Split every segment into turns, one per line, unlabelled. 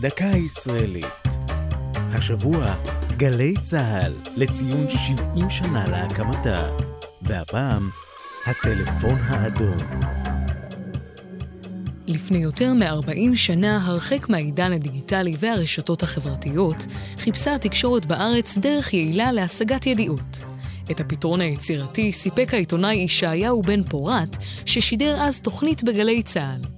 דקה ישראלית. השבוע, גלי צה"ל, לציון 70 שנה להקמתה. והפעם, הטלפון האדום.
לפני יותר מ-40 שנה, הרחק מהעידן הדיגיטלי והרשתות החברתיות, חיפשה התקשורת בארץ דרך יעילה להשגת ידיעות. את הפתרון היצירתי סיפק העיתונאי ישעיהו בן פורת, ששידר אז תוכנית בגלי צה"ל.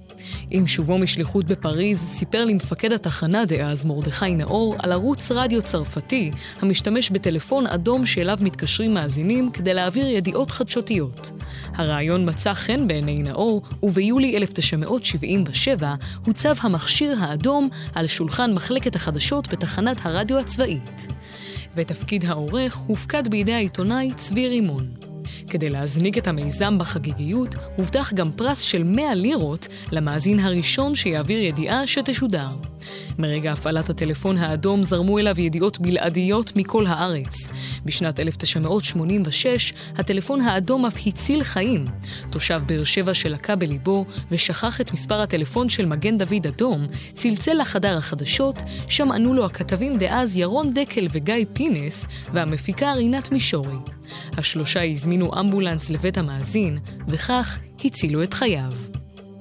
עם שובו משליחות בפריז, סיפר למפקד התחנה דאז, מרדכי נאור, על ערוץ רדיו צרפתי, המשתמש בטלפון אדום שאליו מתקשרים מאזינים כדי להעביר ידיעות חדשותיות. הרעיון מצא חן בעיני נאור, וביולי 1977 הוצב המכשיר האדום על שולחן מחלקת החדשות בתחנת הרדיו הצבאית. ותפקיד העורך הופקד בידי העיתונאי צבי רימון. כדי להזניק את המיזם בחגיגיות, הובטח גם פרס של 100 לירות למאזין הראשון שיעביר ידיעה שתשודר. מרגע הפעלת הטלפון האדום זרמו אליו ידיעות בלעדיות מכל הארץ. בשנת 1986 הטלפון האדום אף הציל חיים. תושב באר שבע שלקה בליבו ושכח את מספר הטלפון של מגן דוד אדום, צלצל לחדר החדשות, שם ענו לו הכתבים דאז ירון דקל וגיא פינס והמפיקה רינת מישורי. השלושה הזמינו אמבולנס לבית המאזין, וכך הצילו את חייו.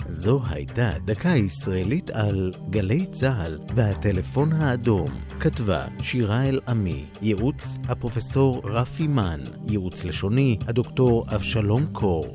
זו הייתה דקה ישראלית על גלי צה"ל והטלפון האדום. כתבה שירה אל-עמי, ייעוץ הפרופסור רפי מן, ייעוץ לשוני הדוקטור אבשלום קור.